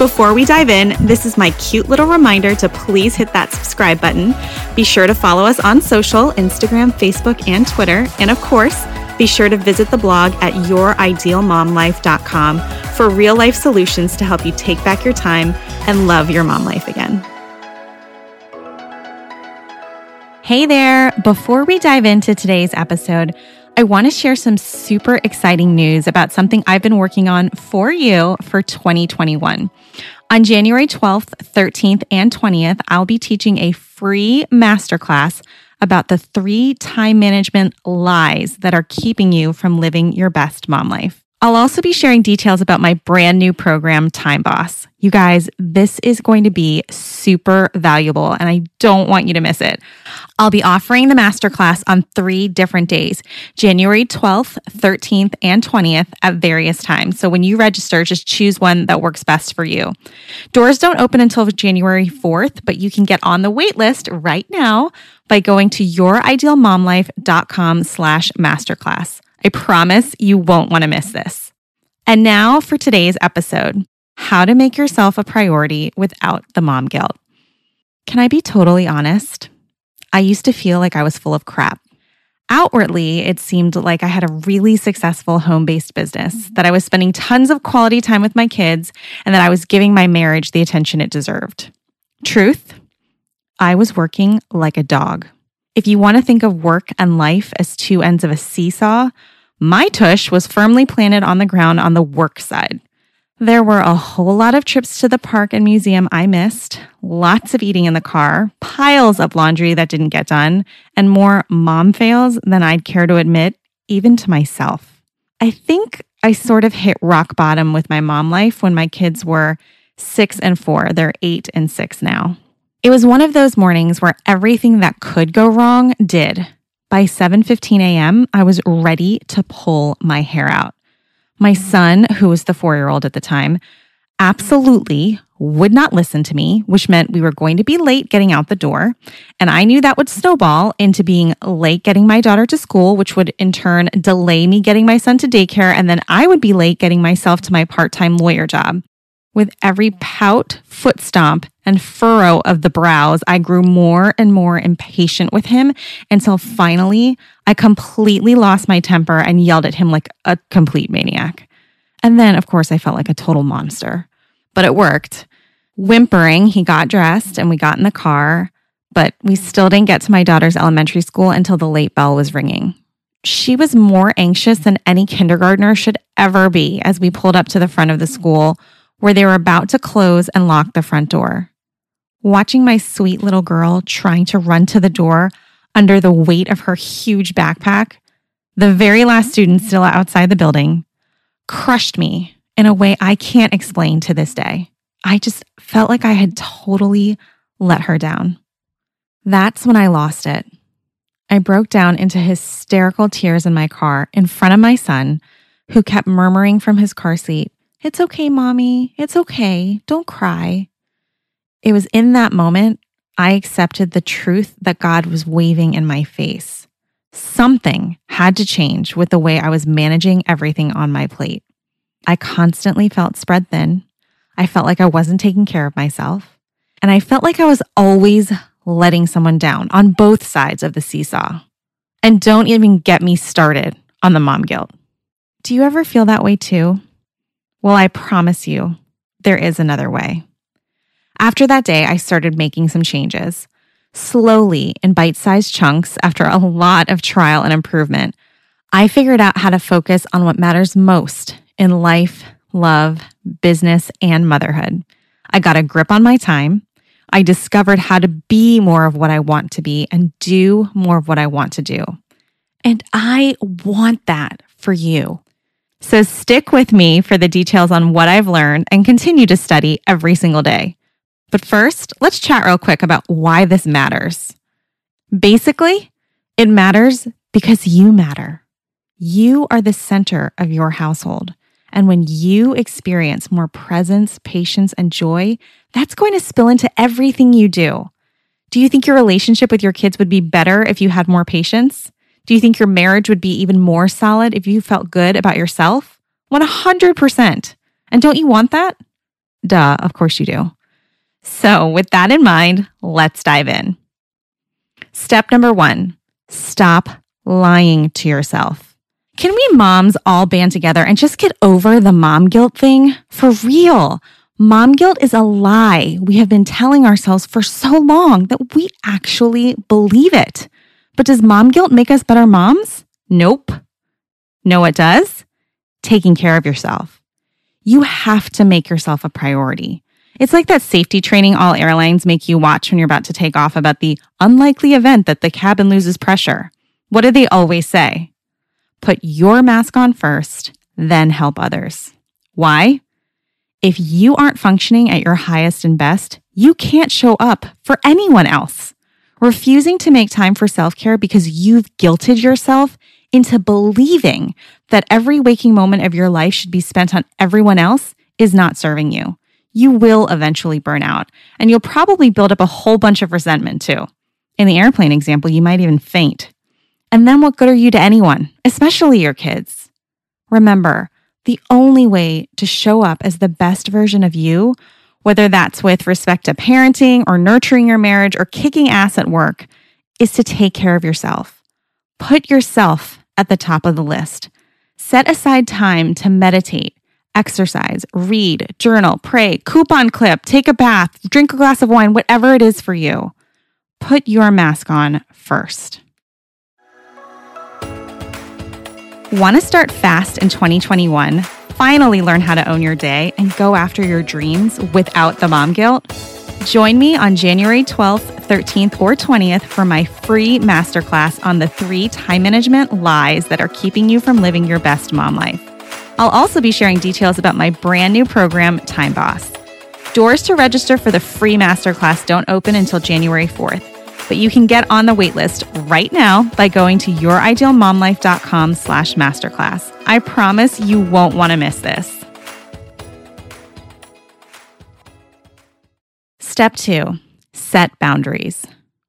Before we dive in, this is my cute little reminder to please hit that subscribe button. Be sure to follow us on social Instagram, Facebook, and Twitter. And of course, be sure to visit the blog at youridealmomlife.com for real life solutions to help you take back your time and love your mom life again. Hey there! Before we dive into today's episode, I want to share some super exciting news about something I've been working on for you for 2021. On January 12th, 13th, and 20th, I'll be teaching a free masterclass about the three time management lies that are keeping you from living your best mom life. I'll also be sharing details about my brand new program, Time Boss. You guys, this is going to be super valuable and I don't want you to miss it. I'll be offering the masterclass on three different days January 12th, 13th, and 20th at various times. So when you register, just choose one that works best for you. Doors don't open until January 4th, but you can get on the wait list right now by going to youridealmomlife.com slash masterclass. I promise you won't want to miss this. And now for today's episode how to make yourself a priority without the mom guilt. Can I be totally honest? I used to feel like I was full of crap. Outwardly, it seemed like I had a really successful home based business, mm-hmm. that I was spending tons of quality time with my kids, and that I was giving my marriage the attention it deserved. Truth, I was working like a dog. If you want to think of work and life as two ends of a seesaw, my tush was firmly planted on the ground on the work side. There were a whole lot of trips to the park and museum I missed, lots of eating in the car, piles of laundry that didn't get done, and more mom fails than I'd care to admit, even to myself. I think I sort of hit rock bottom with my mom life when my kids were six and four. They're eight and six now. It was one of those mornings where everything that could go wrong did. By 7:15 a.m., I was ready to pull my hair out. My son, who was the 4-year-old at the time, absolutely would not listen to me, which meant we were going to be late getting out the door. And I knew that would snowball into being late getting my daughter to school, which would in turn delay me getting my son to daycare. And then I would be late getting myself to my part time lawyer job. With every pout, foot stomp, and furrow of the brows, I grew more and more impatient with him until finally I completely lost my temper and yelled at him like a complete maniac. And then, of course, I felt like a total monster. But it worked. Whimpering, he got dressed and we got in the car, but we still didn't get to my daughter's elementary school until the late bell was ringing. She was more anxious than any kindergartner should ever be as we pulled up to the front of the school where they were about to close and lock the front door. Watching my sweet little girl trying to run to the door under the weight of her huge backpack, the very last student still outside the building, crushed me in a way I can't explain to this day. I just felt like I had totally let her down. That's when I lost it. I broke down into hysterical tears in my car in front of my son, who kept murmuring from his car seat, it's okay, mommy. It's okay. Don't cry. It was in that moment I accepted the truth that God was waving in my face. Something had to change with the way I was managing everything on my plate. I constantly felt spread thin. I felt like I wasn't taking care of myself. And I felt like I was always letting someone down on both sides of the seesaw. And don't even get me started on the mom guilt. Do you ever feel that way too? Well, I promise you, there is another way. After that day, I started making some changes. Slowly, in bite sized chunks, after a lot of trial and improvement, I figured out how to focus on what matters most in life, love, business, and motherhood. I got a grip on my time. I discovered how to be more of what I want to be and do more of what I want to do. And I want that for you. So stick with me for the details on what I've learned and continue to study every single day. But first, let's chat real quick about why this matters. Basically, it matters because you matter. You are the center of your household. And when you experience more presence, patience, and joy, that's going to spill into everything you do. Do you think your relationship with your kids would be better if you had more patience? Do you think your marriage would be even more solid if you felt good about yourself? 100%. And don't you want that? Duh, of course you do. So, with that in mind, let's dive in. Step number one stop lying to yourself. Can we moms all band together and just get over the mom guilt thing? For real. Mom guilt is a lie we have been telling ourselves for so long that we actually believe it. But does mom guilt make us better moms? Nope. No, it does? Taking care of yourself. You have to make yourself a priority. It's like that safety training all airlines make you watch when you're about to take off about the unlikely event that the cabin loses pressure. What do they always say? Put your mask on first, then help others. Why? If you aren't functioning at your highest and best, you can't show up for anyone else. Refusing to make time for self care because you've guilted yourself into believing that every waking moment of your life should be spent on everyone else is not serving you you will eventually burn out and you'll probably build up a whole bunch of resentment too. In the airplane example, you might even faint. And then what good are you to anyone, especially your kids? Remember, the only way to show up as the best version of you, whether that's with respect to parenting or nurturing your marriage or kicking ass at work, is to take care of yourself. Put yourself at the top of the list. Set aside time to meditate, exercise, read, journal, pray, coupon clip, take a bath, drink a glass of wine, whatever it is for you. Put your mask on first. Want to start fast in 2021? Finally learn how to own your day and go after your dreams without the mom guilt? Join me on January 12th, 13th, or 20th for my free masterclass on the three time management lies that are keeping you from living your best mom life. I'll also be sharing details about my brand new program, Time Boss. Doors to register for the free masterclass don't open until January 4th, but you can get on the waitlist right now by going to youridealmomlife.com slash masterclass. I promise you won't want to miss this. Step two, set boundaries.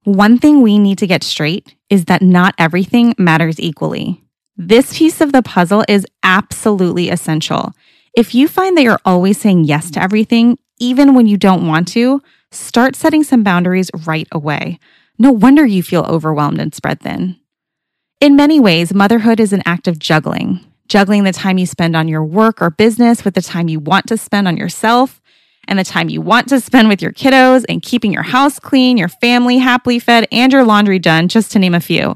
One thing we need to get straight is that not everything matters equally. This piece of the puzzle is absolutely essential. If you find that you're always saying yes to everything, even when you don't want to, start setting some boundaries right away. No wonder you feel overwhelmed and spread thin. In many ways, motherhood is an act of juggling, juggling the time you spend on your work or business with the time you want to spend on yourself and the time you want to spend with your kiddos and keeping your house clean, your family happily fed, and your laundry done, just to name a few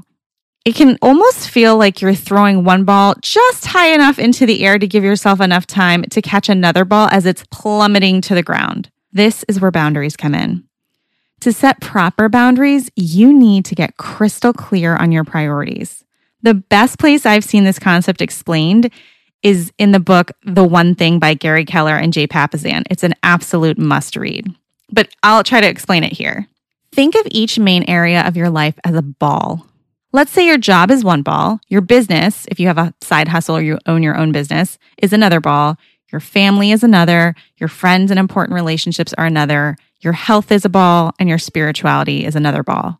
it can almost feel like you're throwing one ball just high enough into the air to give yourself enough time to catch another ball as it's plummeting to the ground. This is where boundaries come in. To set proper boundaries, you need to get crystal clear on your priorities. The best place I've seen this concept explained is in the book The One Thing by Gary Keller and Jay Papasan. It's an absolute must read, but I'll try to explain it here. Think of each main area of your life as a ball Let's say your job is one ball, your business, if you have a side hustle or you own your own business, is another ball, your family is another, your friends and important relationships are another, your health is a ball, and your spirituality is another ball.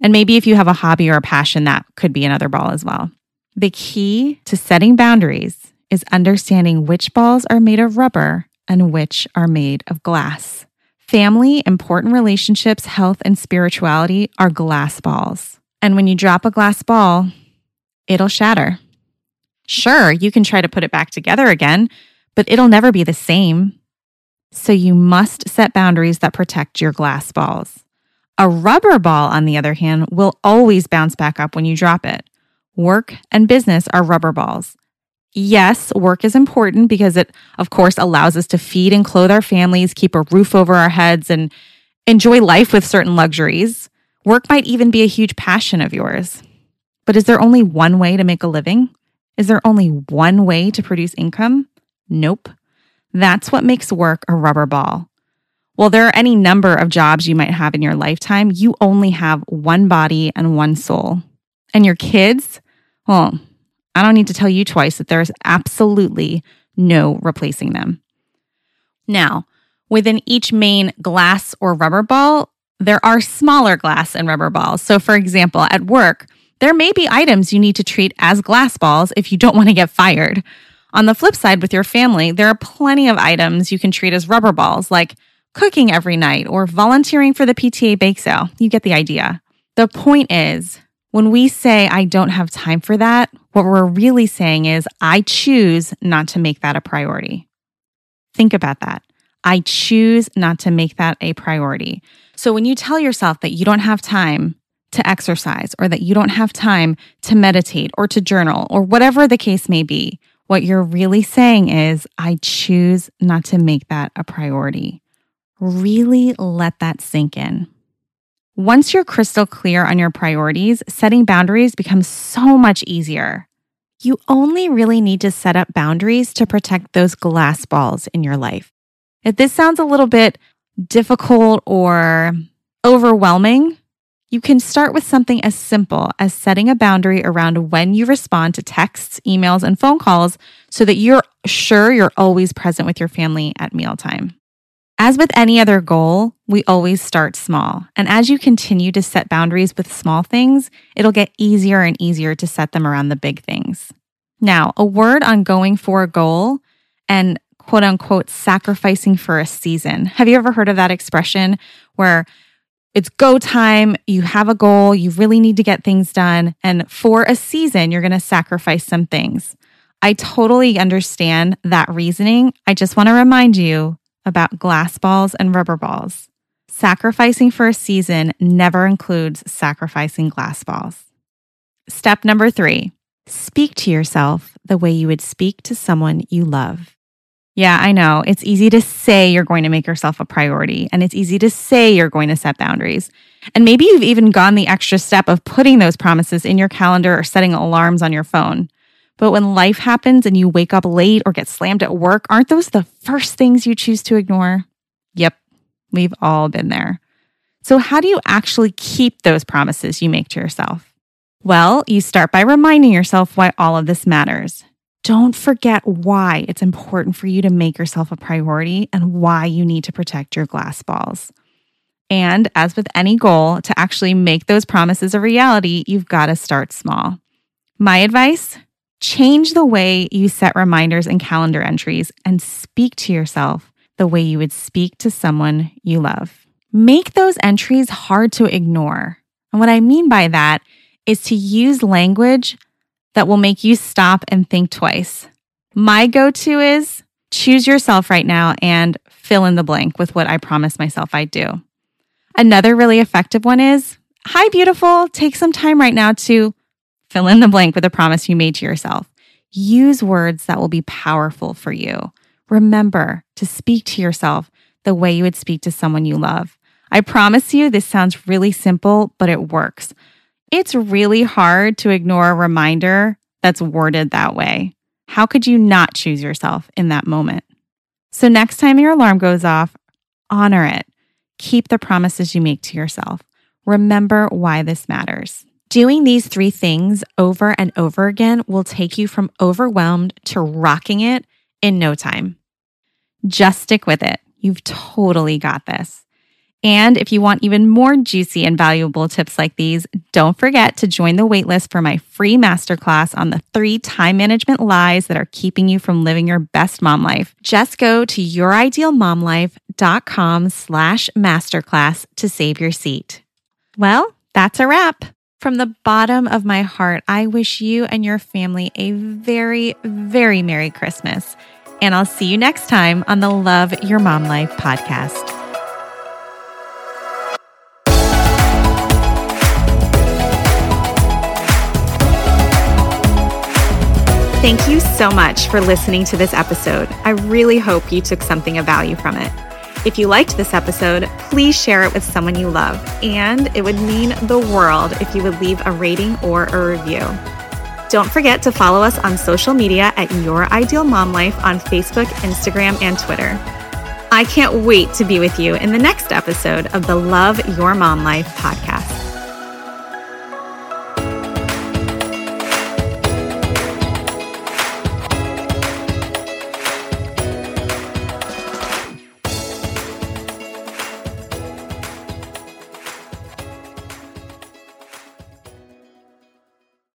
And maybe if you have a hobby or a passion, that could be another ball as well. The key to setting boundaries is understanding which balls are made of rubber and which are made of glass. Family, important relationships, health, and spirituality are glass balls. And when you drop a glass ball, it'll shatter. Sure, you can try to put it back together again, but it'll never be the same. So you must set boundaries that protect your glass balls. A rubber ball, on the other hand, will always bounce back up when you drop it. Work and business are rubber balls. Yes, work is important because it, of course, allows us to feed and clothe our families, keep a roof over our heads, and enjoy life with certain luxuries. Work might even be a huge passion of yours. But is there only one way to make a living? Is there only one way to produce income? Nope. That's what makes work a rubber ball. While there are any number of jobs you might have in your lifetime, you only have one body and one soul. And your kids, well, I don't need to tell you twice that there's absolutely no replacing them. Now, within each main glass or rubber ball, there are smaller glass and rubber balls. So, for example, at work, there may be items you need to treat as glass balls if you don't want to get fired. On the flip side, with your family, there are plenty of items you can treat as rubber balls, like cooking every night or volunteering for the PTA bake sale. You get the idea. The point is, when we say, I don't have time for that, what we're really saying is, I choose not to make that a priority. Think about that. I choose not to make that a priority. So when you tell yourself that you don't have time to exercise or that you don't have time to meditate or to journal or whatever the case may be, what you're really saying is, I choose not to make that a priority. Really let that sink in. Once you're crystal clear on your priorities, setting boundaries becomes so much easier. You only really need to set up boundaries to protect those glass balls in your life. If this sounds a little bit difficult or overwhelming, you can start with something as simple as setting a boundary around when you respond to texts, emails, and phone calls so that you're sure you're always present with your family at mealtime. As with any other goal, we always start small. And as you continue to set boundaries with small things, it'll get easier and easier to set them around the big things. Now, a word on going for a goal and quote unquote sacrificing for a season. Have you ever heard of that expression where it's go time. You have a goal. You really need to get things done. And for a season, you're going to sacrifice some things. I totally understand that reasoning. I just want to remind you about glass balls and rubber balls. Sacrificing for a season never includes sacrificing glass balls. Step number three speak to yourself the way you would speak to someone you love. Yeah, I know. It's easy to say you're going to make yourself a priority, and it's easy to say you're going to set boundaries. And maybe you've even gone the extra step of putting those promises in your calendar or setting alarms on your phone. But when life happens and you wake up late or get slammed at work, aren't those the first things you choose to ignore? Yep, we've all been there. So, how do you actually keep those promises you make to yourself? Well, you start by reminding yourself why all of this matters. Don't forget why it's important for you to make yourself a priority and why you need to protect your glass balls. And as with any goal, to actually make those promises a reality, you've got to start small. My advice change the way you set reminders and calendar entries and speak to yourself the way you would speak to someone you love. Make those entries hard to ignore. And what I mean by that is to use language that will make you stop and think twice. My go to is choose yourself right now and fill in the blank with what I promise myself I'd do. Another really effective one is Hi, beautiful. Take some time right now to fill in the blank with a promise you made to yourself. Use words that will be powerful for you. Remember to speak to yourself the way you would speak to someone you love. I promise you, this sounds really simple, but it works. It's really hard to ignore a reminder that's worded that way. How could you not choose yourself in that moment? So, next time your alarm goes off, honor it. Keep the promises you make to yourself. Remember why this matters. Doing these three things over and over again will take you from overwhelmed to rocking it in no time. Just stick with it. You've totally got this. And if you want even more juicy and valuable tips like these, don't forget to join the waitlist for my free masterclass on the three time management lies that are keeping you from living your best mom life. Just go to youridealmomlife.com slash masterclass to save your seat. Well, that's a wrap. From the bottom of my heart, I wish you and your family a very, very Merry Christmas. And I'll see you next time on the Love Your Mom Life podcast. Thank you so much for listening to this episode. I really hope you took something of value from it. If you liked this episode, please share it with someone you love, and it would mean the world if you would leave a rating or a review. Don't forget to follow us on social media at Your Ideal Mom Life on Facebook, Instagram, and Twitter. I can't wait to be with you in the next episode of the Love Your Mom Life podcast.